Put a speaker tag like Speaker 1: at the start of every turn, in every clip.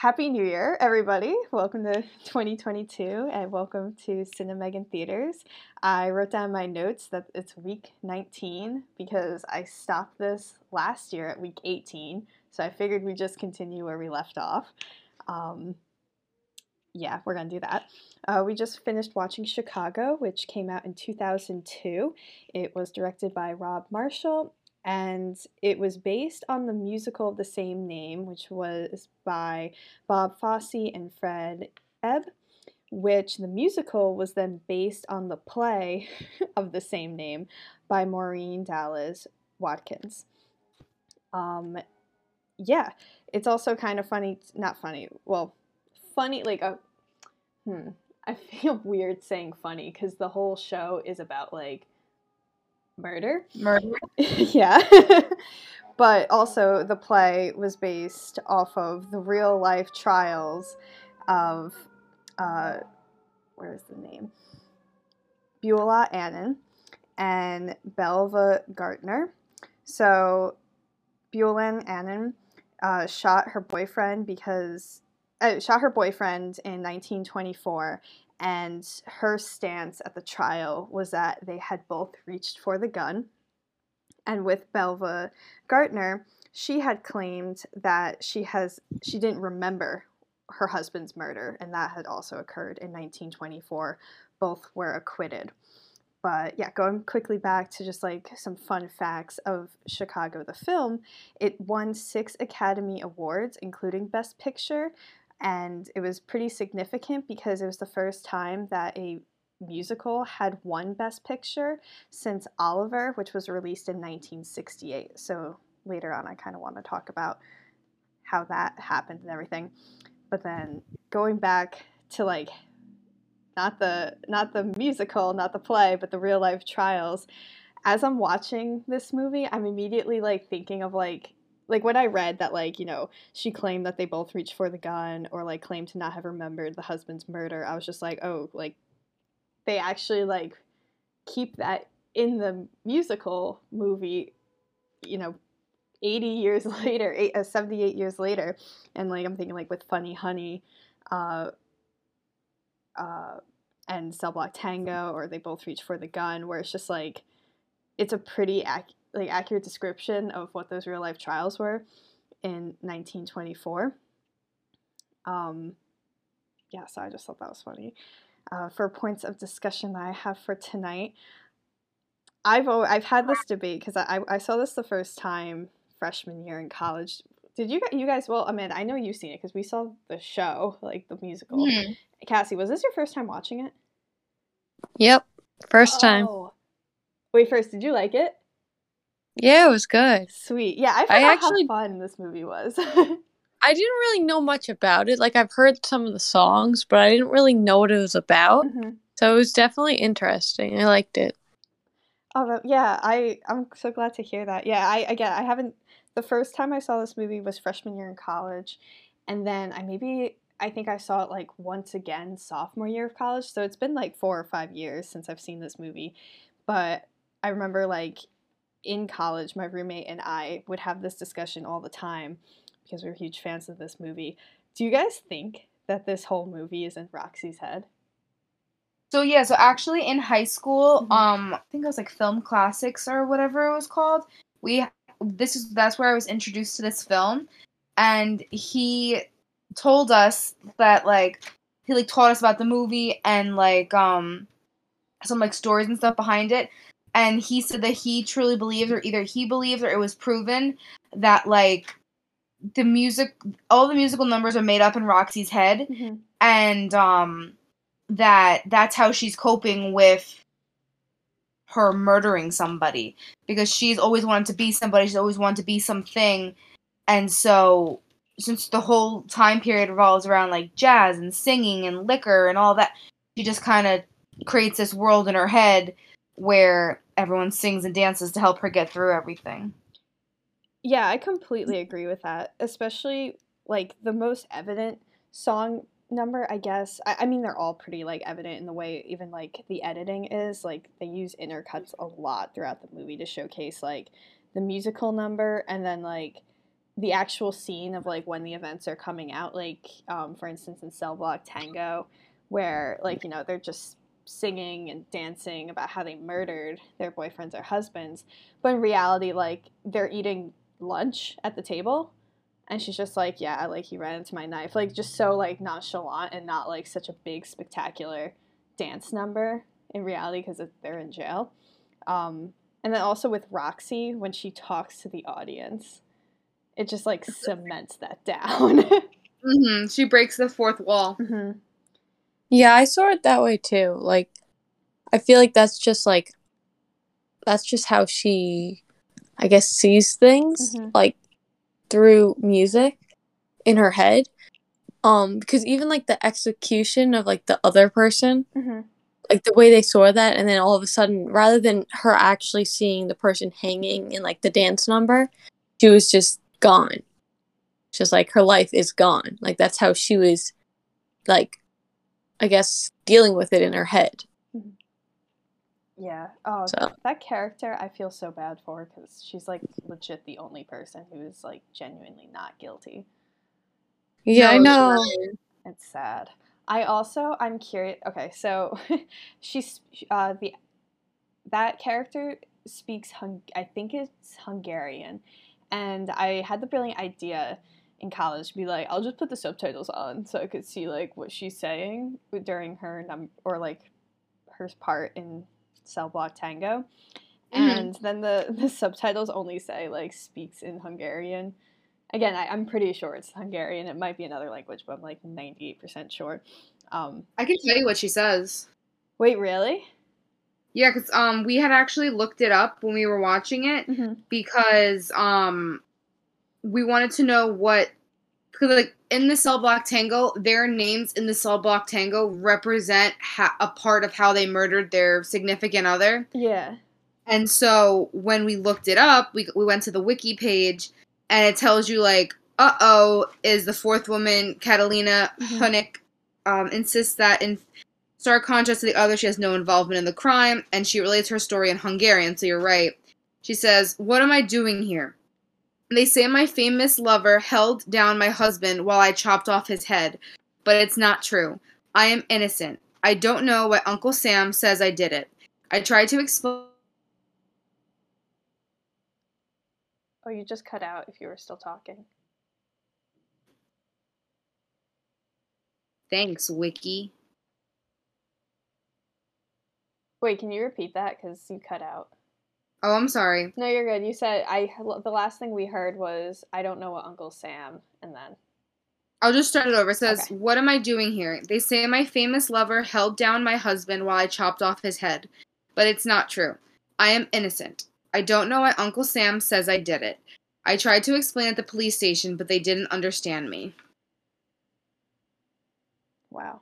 Speaker 1: Happy New Year, everybody. Welcome to 2022 and welcome to Cinemegan Theaters. I wrote down my notes that it's week 19 because I stopped this last year at week 18. So I figured we'd just continue where we left off. Um, yeah, we're to do that. Uh, we just finished watching Chicago, which came out in 2002. It was directed by Rob Marshall and it was based on the musical of the same name, which was by Bob Fosse and Fred Ebb, which the musical was then based on the play of the same name by Maureen Dallas Watkins. Um, yeah, it's also kind of funny, not funny, well, funny, like a, hmm, I feel weird saying funny because the whole show is about like murder.
Speaker 2: Murder.
Speaker 1: yeah. but also, the play was based off of the real life trials of, uh, where's the name? Beulah Annan and Belva Gaertner. So, Beulah Annan uh, shot her boyfriend because uh, shot her boyfriend in 1924 and her stance at the trial was that they had both reached for the gun. And with Belva Gaertner, she had claimed that she has she didn't remember her husband's murder, and that had also occurred in 1924. Both were acquitted. But yeah, going quickly back to just like some fun facts of Chicago the film, it won six Academy Awards, including Best Picture, and it was pretty significant because it was the first time that a musical had won Best Picture since Oliver, which was released in 1968. So later on, I kind of want to talk about how that happened and everything. But then going back to like not the not the musical, not the play, but the real life trials. As I'm watching this movie, I'm immediately like thinking of like like when I read that like, you know, she claimed that they both reached for the gun or like claimed to not have remembered the husband's murder, I was just like, "Oh, like they actually like keep that in the musical movie, you know, 80 years later, eight, uh, 78 years later." And like I'm thinking like with Funny Honey uh uh and Cell Block Tango or they both reach for the gun where it's just like it's a pretty ac- like accurate description of what those real life trials were in 1924. Um, yeah, so I just thought that was funny. Uh, for points of discussion that I have for tonight, I've I've had this debate because I, I saw this the first time freshman year in college. Did you you guys? Well, Amanda, I know you've seen it because we saw the show, like the musical. Mm-hmm. Cassie, was this your first time watching it?
Speaker 2: Yep, first time.
Speaker 1: Oh. Wait, first, did you like it?
Speaker 2: Yeah, it was good.
Speaker 1: Sweet. Yeah, I forgot I actually, how fun this movie was.
Speaker 2: I didn't really know much about it. Like I've heard some of the songs, but I didn't really know what it was about. Mm-hmm. So it was definitely interesting. I liked it.
Speaker 1: Oh yeah, I I'm so glad to hear that. Yeah, I again I haven't. The first time I saw this movie was freshman year in college, and then I maybe I think I saw it like once again sophomore year of college. So it's been like four or five years since I've seen this movie, but I remember like in college, my roommate and I would have this discussion all the time because we are huge fans of this movie. Do you guys think that this whole movie is in Roxy's head?
Speaker 3: So yeah, so actually in high school, mm-hmm. um, I think it was like film classics or whatever it was called. We this is that's where I was introduced to this film, and he told us that like he like taught us about the movie and like um some like stories and stuff behind it and he said that he truly believes or either he believes or it was proven that like the music all the musical numbers are made up in Roxy's head. Mm-hmm. and um that that's how she's coping with her murdering somebody. Because she's always wanted to be somebody she's always wanted to be something. And so since the whole time period revolves around like jazz and singing and liquor and all that she just kind of creates this world in her head where everyone sings and dances to help her get through everything.
Speaker 1: Yeah, I completely agree with that. Especially like the most evident song number, I guess. I, I mean, they're all pretty like evident in the way even like the editing is. Like they use intercuts a lot throughout the movie to showcase like the musical number and then like the actual scene of like when the events are coming out, like um, for instance in Cell Block Tango, where like you know they're just singing and dancing about how they murdered their boyfriends or husbands, but in reality, like they're eating lunch at the table, and she's just like, yeah, like he ran into my knife, like just so like nonchalant and not like such a big spectacular dance number in reality because they're in jail. Um, and then also with Roxy when she talks to the audience it just like cements that down.
Speaker 3: mm-hmm. She breaks the fourth wall.
Speaker 1: Mm-hmm.
Speaker 2: Yeah, I saw it that way too. Like, I feel like that's just like, that's just how she, I guess, sees things mm-hmm. like through music in her head. Um, because even like the execution of like the other person,
Speaker 1: mm-hmm.
Speaker 2: like the way they saw that, and then all of a sudden, rather than her actually seeing the person hanging in like the dance number, she was just gone. Just like her life is gone. Like that's how she was like I guess dealing with it in her head.
Speaker 1: Mm-hmm. Yeah. Oh, so. that character I feel so bad for because she's like legit the only person who is like genuinely not guilty.
Speaker 2: Yeah, no, I know.
Speaker 1: It's sad. I also I'm curious. Okay, so she's uh, the that character speaks hung. I think it's Hungarian, and I had the brilliant idea in college be like, I'll just put the subtitles on so I could see like what she's saying during her num or like her part in Cell Block Tango. Mm-hmm. And then the, the subtitles only say like speaks in Hungarian. Again, I, am pretty sure it's Hungarian. It might be another language, but I'm like 98% sure. Um,
Speaker 3: I can tell you what she says.
Speaker 1: Wait, really?
Speaker 3: Yeah, because um, we had actually looked it up when we were watching it
Speaker 1: mm-hmm.
Speaker 3: because um, we wanted to know what because like in the cell block tango, their names in the cell block tango represent ha- a part of how they murdered their significant other.
Speaker 1: Yeah.
Speaker 3: And so when we looked it up, we we went to the wiki page, and it tells you like, uh oh, is the fourth woman Catalina mm um, insists that in stark contrast to the other, she has no involvement in the crime, and she relates her story in Hungarian, so you're right. She says, What am I doing here? They say my famous lover held down my husband while I chopped off his head, but it's not true. I am innocent. I don't know why Uncle Sam says I did it. I tried to explain.
Speaker 1: Oh, you just cut out if you were still talking.
Speaker 3: Thanks, Wiki.
Speaker 1: Wait, can you repeat that? Because you cut out.
Speaker 3: Oh, I'm sorry.
Speaker 1: No, you're good. You said I. The last thing we heard was I don't know what Uncle Sam, and then.
Speaker 3: I'll just start it over. It says, okay. "What am I doing here? They say my famous lover held down my husband while I chopped off his head, but it's not true. I am innocent. I don't know why Uncle Sam says I did it. I tried to explain at the police station, but they didn't understand me."
Speaker 1: Wow.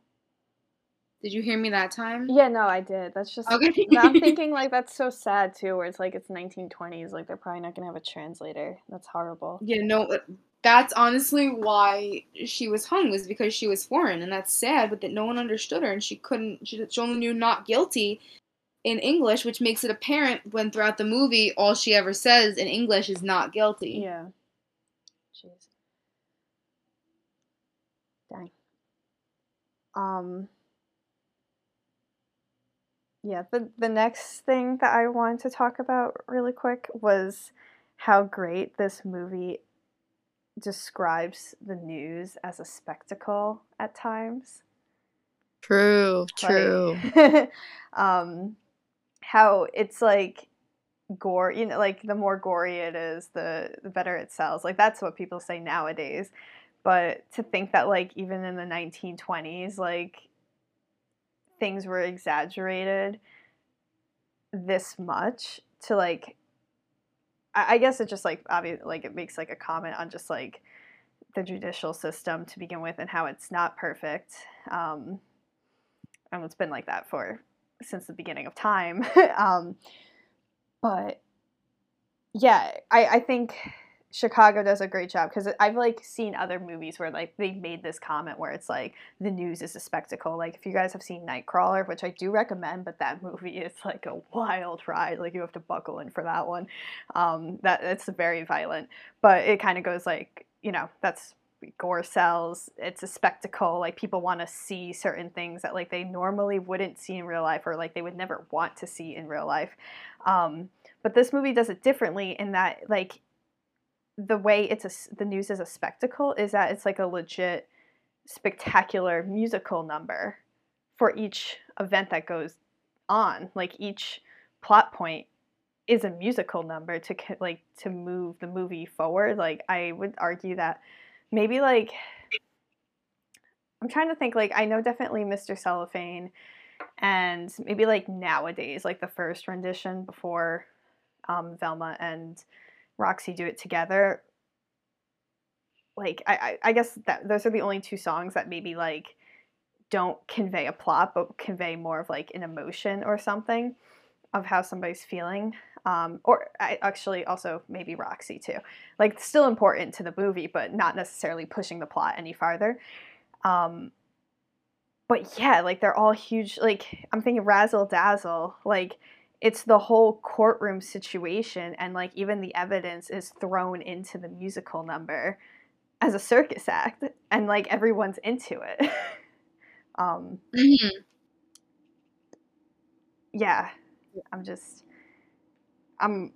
Speaker 3: Did you hear me that time?
Speaker 1: Yeah, no, I did. That's just okay. I'm thinking like that's so sad too, where it's like it's 1920s, like they're probably not gonna have a translator. That's horrible.
Speaker 3: Yeah, no, that's honestly why she was hung was because she was foreign, and that's sad. But that no one understood her, and she couldn't. She, she only knew not guilty in English, which makes it apparent when throughout the movie all she ever says in English is not guilty.
Speaker 1: Yeah. Jeez. Dang. Um yeah, the the next thing that I wanted to talk about really quick was how great this movie describes the news as a spectacle at times.
Speaker 2: True, true.
Speaker 1: Like, um, how it's like gore, you know, like the more gory it is, the the better it sells. Like that's what people say nowadays. But to think that like even in the 1920s, like things were exaggerated this much to like I, I guess it just like obviously like it makes like a comment on just like the judicial system to begin with and how it's not perfect. Um, and it's been like that for since the beginning of time. um, but yeah, I, I think Chicago does a great job because I've like seen other movies where like they made this comment where it's like the news is a spectacle. Like if you guys have seen Nightcrawler, which I do recommend, but that movie is like a wild ride. Like you have to buckle in for that one. Um, that it's very violent, but it kind of goes like you know that's gore sells. It's a spectacle. Like people want to see certain things that like they normally wouldn't see in real life or like they would never want to see in real life. Um, but this movie does it differently in that like the way it's a, the news is a spectacle is that it's like a legit spectacular musical number for each event that goes on. Like each plot point is a musical number to like to move the movie forward. Like i would argue that maybe like i'm trying to think like i know definitely mr cellophane and maybe like nowadays like the first rendition before um, velma and Roxy do it together, like I, I, I guess that those are the only two songs that maybe like don't convey a plot but convey more of like an emotion or something of how somebody's feeling um, or I actually also maybe Roxy too. Like still important to the movie, but not necessarily pushing the plot any farther. Um, but yeah, like they're all huge. Like I'm thinking Razzle Dazzle. Like it's the whole courtroom situation and like even the evidence is thrown into the musical number as a circus act and like everyone's into it um mm-hmm. yeah i'm just i'm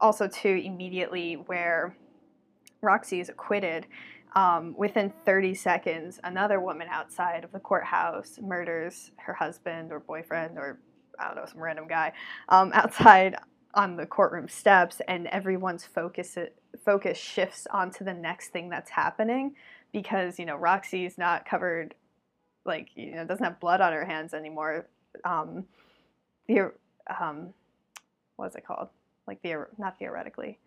Speaker 1: also too immediately where roxy is acquitted um, within 30 seconds another woman outside of the courthouse murders her husband or boyfriend or I don't know, some random guy um, outside on the courtroom steps, and everyone's focus focus shifts onto the next thing that's happening because you know Roxy's not covered, like you know, doesn't have blood on her hands anymore. Um, the um, what is it called? Like the not theoretically,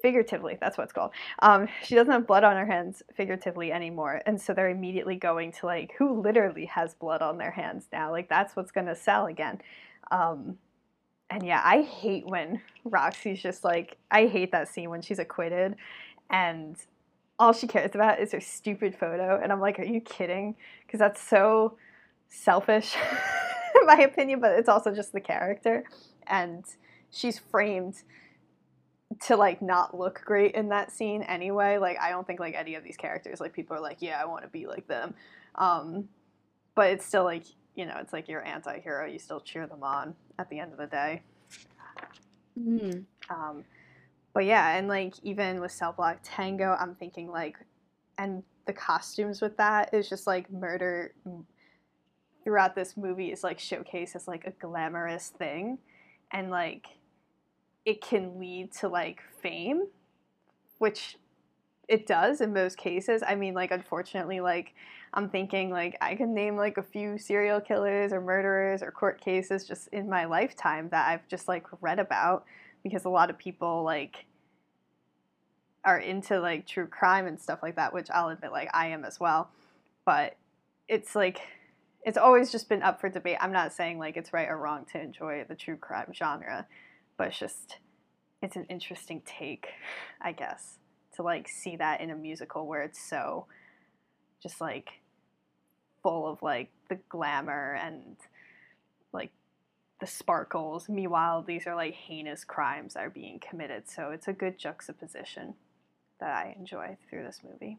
Speaker 1: figuratively that's what it's called. Um, she doesn't have blood on her hands figuratively anymore and so they're immediately going to like who literally has blood on their hands now? Like that's what's going to sell again. Um, and yeah i hate when roxy's just like i hate that scene when she's acquitted and all she cares about is her stupid photo and i'm like are you kidding? Because that's so selfish in my opinion but it's also just the character and she's framed to like not look great in that scene anyway. Like I don't think like any of these characters like people are like, yeah, I want to be like them. Um, but it's still like you know, it's like your anti-hero. You still cheer them on at the end of the day. Mm. Um, but yeah, and like even with Cell Block Tango, I'm thinking like, and the costumes with that is just like murder throughout this movie is like showcased as like a glamorous thing, and like it can lead to like fame, which it does in most cases. I mean, like, unfortunately, like, I'm thinking, like, I can name like a few serial killers or murderers or court cases just in my lifetime that I've just like read about because a lot of people, like, are into like true crime and stuff like that, which I'll admit, like, I am as well. But it's like, it's always just been up for debate. I'm not saying like it's right or wrong to enjoy the true crime genre but it's just it's an interesting take, I guess, to like see that in a musical where it's so just like full of like the glamour and like the sparkles. Meanwhile, these are like heinous crimes that are being committed. So it's a good juxtaposition that I enjoy through this movie.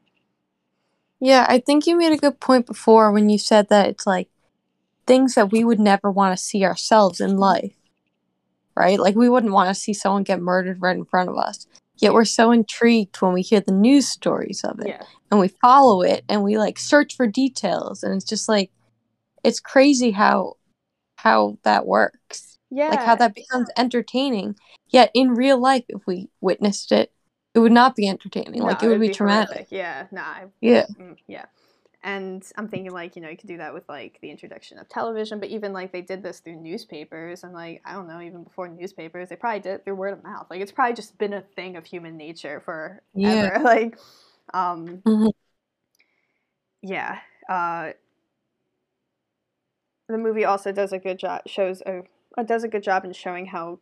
Speaker 2: Yeah, I think you made a good point before when you said that it's like things that we would never want to see ourselves in life right? Like we wouldn't want to see someone get murdered right in front of us. Yet we're so intrigued when we hear the news stories of it yeah. and we follow it and we like search for details and it's just like it's crazy how how that works. Yeah. Like how that becomes entertaining. Yet in real life if we witnessed it, it would not be entertaining. No, like it would, be, be, traumatic. Horrific.
Speaker 1: Yeah, nah.
Speaker 2: Yeah.
Speaker 1: Mm, yeah and i'm thinking like you know you could do that with like the introduction of television but even like they did this through newspapers and like i don't know even before newspapers they probably did it through word of mouth like it's probably just been a thing of human nature for yeah. ever like um mm-hmm. yeah uh the movie also does a good job shows a does a good job in showing how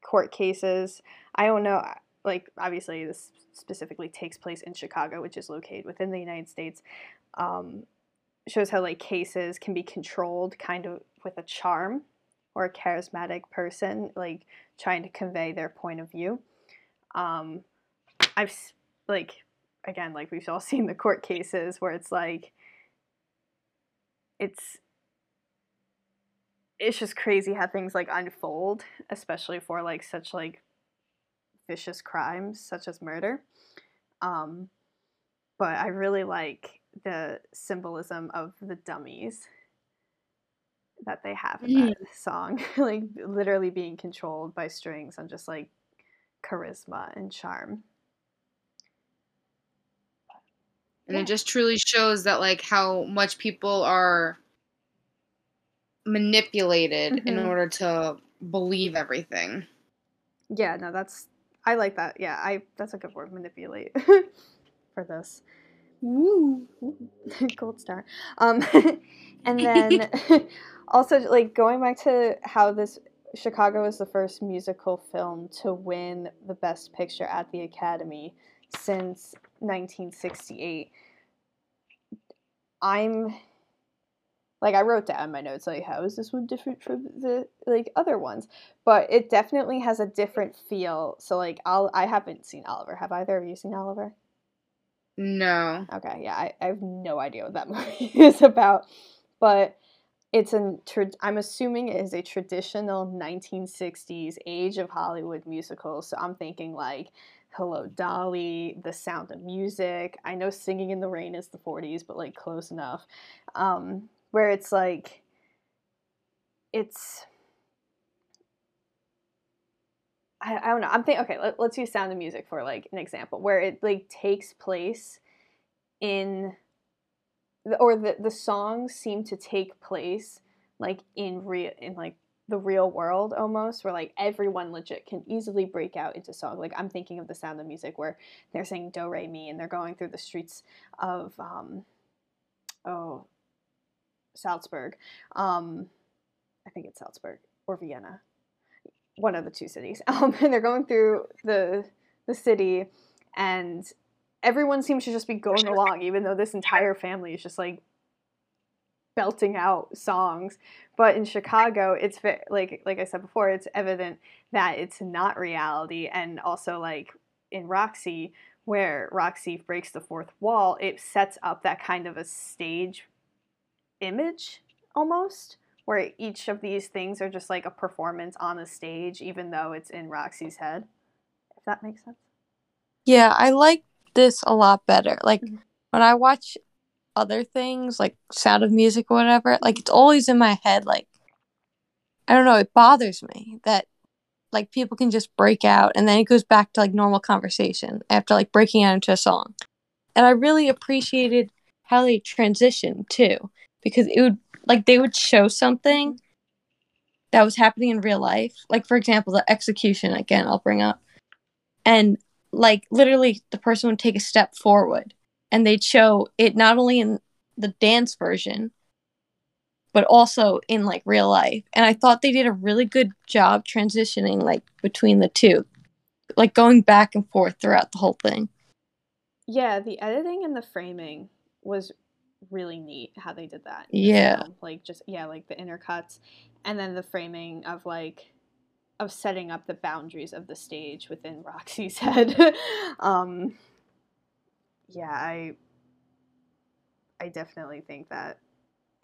Speaker 1: court cases i don't know like obviously this specifically takes place in Chicago, which is located within the United States. Um, shows how like cases can be controlled kind of with a charm or a charismatic person like trying to convey their point of view. Um, I've like again like we've all seen the court cases where it's like it's it's just crazy how things like unfold, especially for like such like vicious crimes such as murder. Um, but I really like the symbolism of the dummies that they have in that mm. song, like literally being controlled by strings and just like charisma and charm.
Speaker 3: And yeah. it just truly shows that like how much people are manipulated mm-hmm. in order to believe everything.
Speaker 1: Yeah, no, that's I like that. Yeah, I that's a good word, manipulate for this. Ooh, gold star. Um, and then also like going back to how this Chicago is the first musical film to win the Best Picture at the Academy since 1968. I'm like I wrote down my notes like how is this one different from the like other ones, but it definitely has a different feel. So like I'll I haven't seen Oliver. Have either of you seen Oliver?
Speaker 3: No.
Speaker 1: Okay, yeah, I, I have no idea what that movie is about, but it's an I'm assuming it is a traditional 1960s age of Hollywood musical. So I'm thinking like Hello Dolly, The Sound of Music. I know Singing in the Rain is the 40s, but like close enough. Um, where it's like it's I, I don't know. I'm thinking okay, let, let's use Sound of Music for like an example where it like takes place in the, or the the songs seem to take place like in real in like the real world almost where like everyone legit can easily break out into song like i'm thinking of the sound of music where they're saying do re mi and they're going through the streets of um oh Salzburg. Um, I think it's Salzburg or Vienna, one of the two cities. Um, and they're going through the the city, and everyone seems to just be going along, even though this entire family is just like belting out songs. But in Chicago, it's like like I said before, it's evident that it's not reality, and also like in Roxy, where Roxy breaks the fourth wall, it sets up that kind of a stage image almost where each of these things are just like a performance on the stage even though it's in Roxy's head if that makes sense.
Speaker 2: Yeah i like this a lot better. Like mm-hmm. when i watch other things like sound of music or whatever like it's always in my head like i don't know it bothers me that like people can just break out and then it goes back to like normal conversation after like breaking out into a song. And i really appreciated how they transitioned too because it would like they would show something that was happening in real life. Like for example, the execution again, I'll bring up. And like literally the person would take a step forward and they'd show it not only in the dance version but also in like real life. And I thought they did a really good job transitioning like between the two. Like going back and forth throughout the whole thing.
Speaker 1: Yeah, the editing and the framing was really neat how they did that.
Speaker 2: Yeah.
Speaker 1: like just yeah, like the intercuts and then the framing of like of setting up the boundaries of the stage within Roxy's head. um yeah, I I definitely think that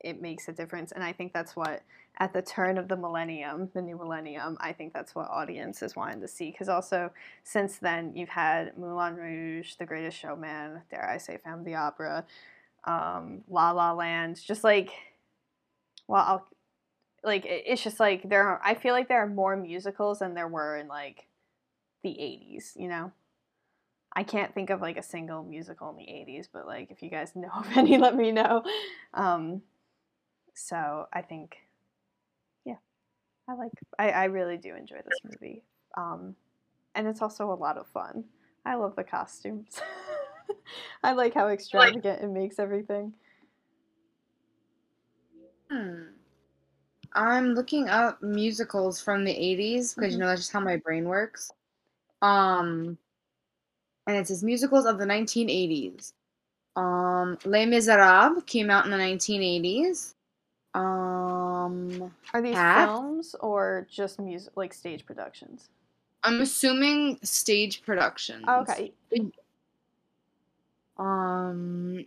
Speaker 1: it makes a difference and I think that's what at the turn of the millennium, the new millennium, I think that's what audiences wanted to see. Because also, since then, you've had Moulin Rouge, The Greatest Showman, dare I say, of the Opera, um, La La Land, just like, well, I'll, like it's just like there. Are, I feel like there are more musicals than there were in like the '80s. You know, I can't think of like a single musical in the '80s, but like if you guys know of any, let me know. Um, so I think, yeah, I like. I, I really do enjoy this movie, um, and it's also a lot of fun. I love the costumes. I like how extravagant like, it makes everything.
Speaker 3: Hmm. I'm looking up musicals from the 80s because mm-hmm. you know that's just how my brain works. Um and it says musicals of the 1980s. Um, Les Miserables came out in the 1980s. Um,
Speaker 1: Are these films or just music, like stage productions?
Speaker 3: I'm assuming stage productions.
Speaker 1: Oh, okay.
Speaker 3: Um,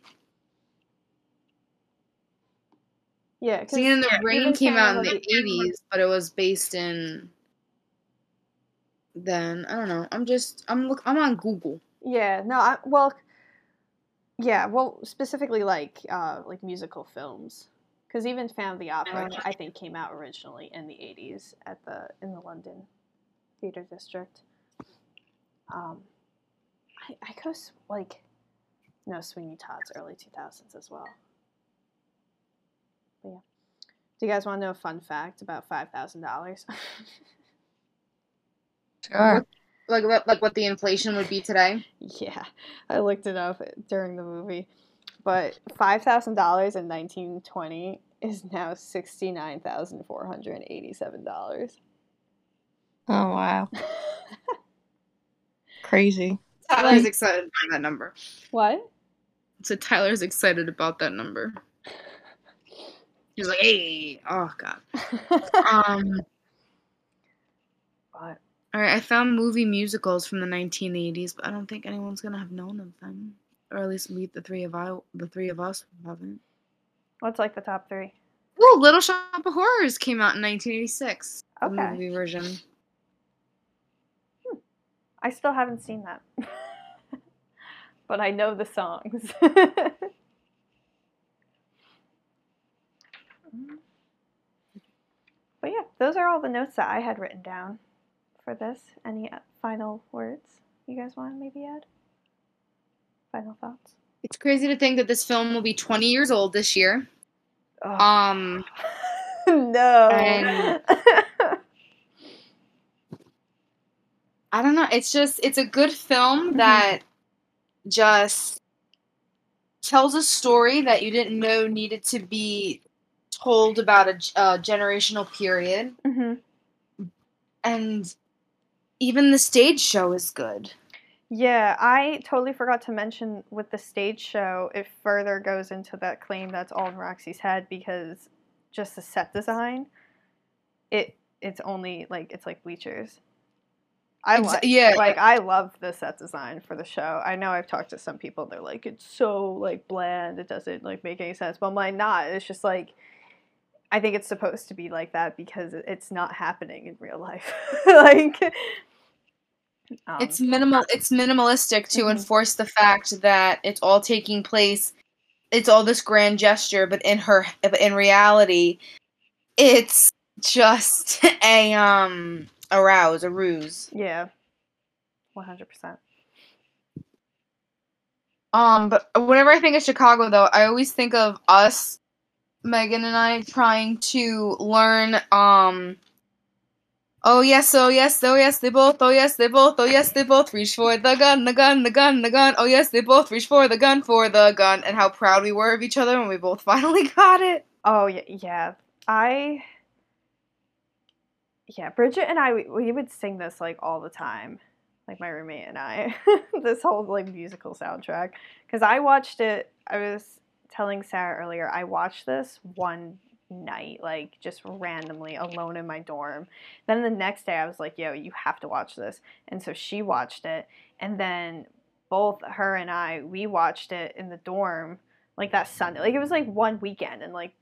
Speaker 1: Yeah, because
Speaker 3: Singing in the
Speaker 1: even
Speaker 3: Rain came out in the 80s, but it was based in. Then I don't know. I'm just I'm look I'm on Google.
Speaker 1: Yeah, no, I, well, yeah, well, specifically like uh, like musical films, because even Phantom of the Opera. I think, came out originally in the '80s at the in the London Theatre District. Um, I I guess like no Sweeney Todd's early 2000s as well. But yeah, do you guys want to know a fun fact about five thousand dollars?
Speaker 2: Sure.
Speaker 3: Like what like what the inflation would be today.
Speaker 1: Yeah, I looked it up during the movie. But five thousand dollars in nineteen twenty is now sixty nine thousand four hundred and eighty seven dollars.
Speaker 2: Oh wow. Crazy.
Speaker 3: Tyler's
Speaker 1: Like-
Speaker 3: excited about that number.
Speaker 1: what?
Speaker 3: So Tyler's excited about that number. He's like, hey, oh god. Um,
Speaker 1: but
Speaker 3: all right, I found movie musicals from the 1980s, but I don't think anyone's gonna have known of them, or at least we, the three of I, the three of us, haven't.
Speaker 1: what's like the top three?
Speaker 3: Oh, Little Shop of Horrors came out in 1986. The
Speaker 1: Okay,
Speaker 3: movie version.
Speaker 1: I still haven't seen that, but I know the songs. but yeah, those are all the notes that I had written down for this. Any uh, final words you guys want to maybe add? Final thoughts?
Speaker 3: It's crazy to think that this film will be 20 years old this year.
Speaker 1: Oh.
Speaker 3: Um,
Speaker 1: no.
Speaker 3: and- I don't know. It's just it's a good film
Speaker 1: Mhm.
Speaker 3: that just tells a story that you didn't know needed to be told about a generational period,
Speaker 1: hmm
Speaker 3: and even the stage show is good.
Speaker 1: Yeah, I totally forgot to mention with the stage show, it further goes into that claim that's all in Roxy's head because just the set design, it it's only like it's like bleachers. I
Speaker 3: Exa-
Speaker 1: like
Speaker 3: yeah.
Speaker 1: like I love the set design for the show. I know I've talked to some people, they're like it's so like bland, it doesn't like make any sense. But I'm like not. It's just like I think it's supposed to be like that because it's not happening in real life. like um,
Speaker 3: it's minimal it's minimalistic to
Speaker 1: Mhm.
Speaker 3: enforce the fact that it's all taking place it's all this grand gesture but in her in reality it's just a um a rouse a ruse
Speaker 1: Yeah. One hundred percent.
Speaker 3: um but whenever i think of chicago though i always think of us megan and i trying to learn um Oh yes, oh yes, oh yes, they both, oh yes, they both, oh yes, they both reach for the gun, the gun, the gun, the gun. Oh yes, they both reach for the gun, for the gun, and how proud we were of each other when we both finally got it.
Speaker 1: Oh yeah, yeah. I yeah, Bridget and I we, we would sing this like all the time. Like my roommate and I. this whole like musical soundtrack cuz I watched it I was telling Sarah earlier I watched this one night like just randomly alone in my dorm. Then the next day I was like, "Yo, you have to watch this." And so she watched it and then both her and I we watched it in the dorm like that Sunday. Like it was like one weekend and like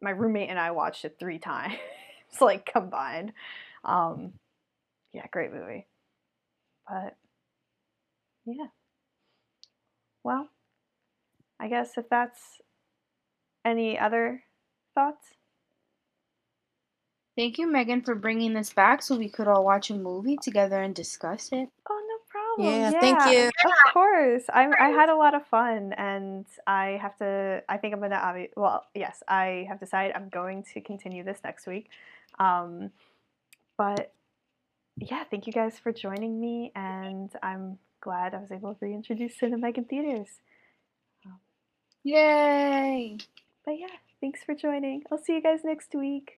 Speaker 1: my roommate and I watched it three times, like combined. Um, yeah, great movie. But yeah, well, I guess if that's any other thoughts,
Speaker 3: Thank you, Megan, for bringing this back so we could all watch a movie together and discuss it.
Speaker 1: oh no problem.
Speaker 2: Yeah, thank you.
Speaker 1: Of course, I I had a lot of fun, and I have to. I think I'm gonna. Well, yes, I have decided I'm going to continue this next week. Um, but yeah, thank you guys for joining me, and I'm glad I was able to reintroduce Cinemegan theaters.
Speaker 3: Yay!
Speaker 1: But yeah, thanks for joining. I'll see you guys next week.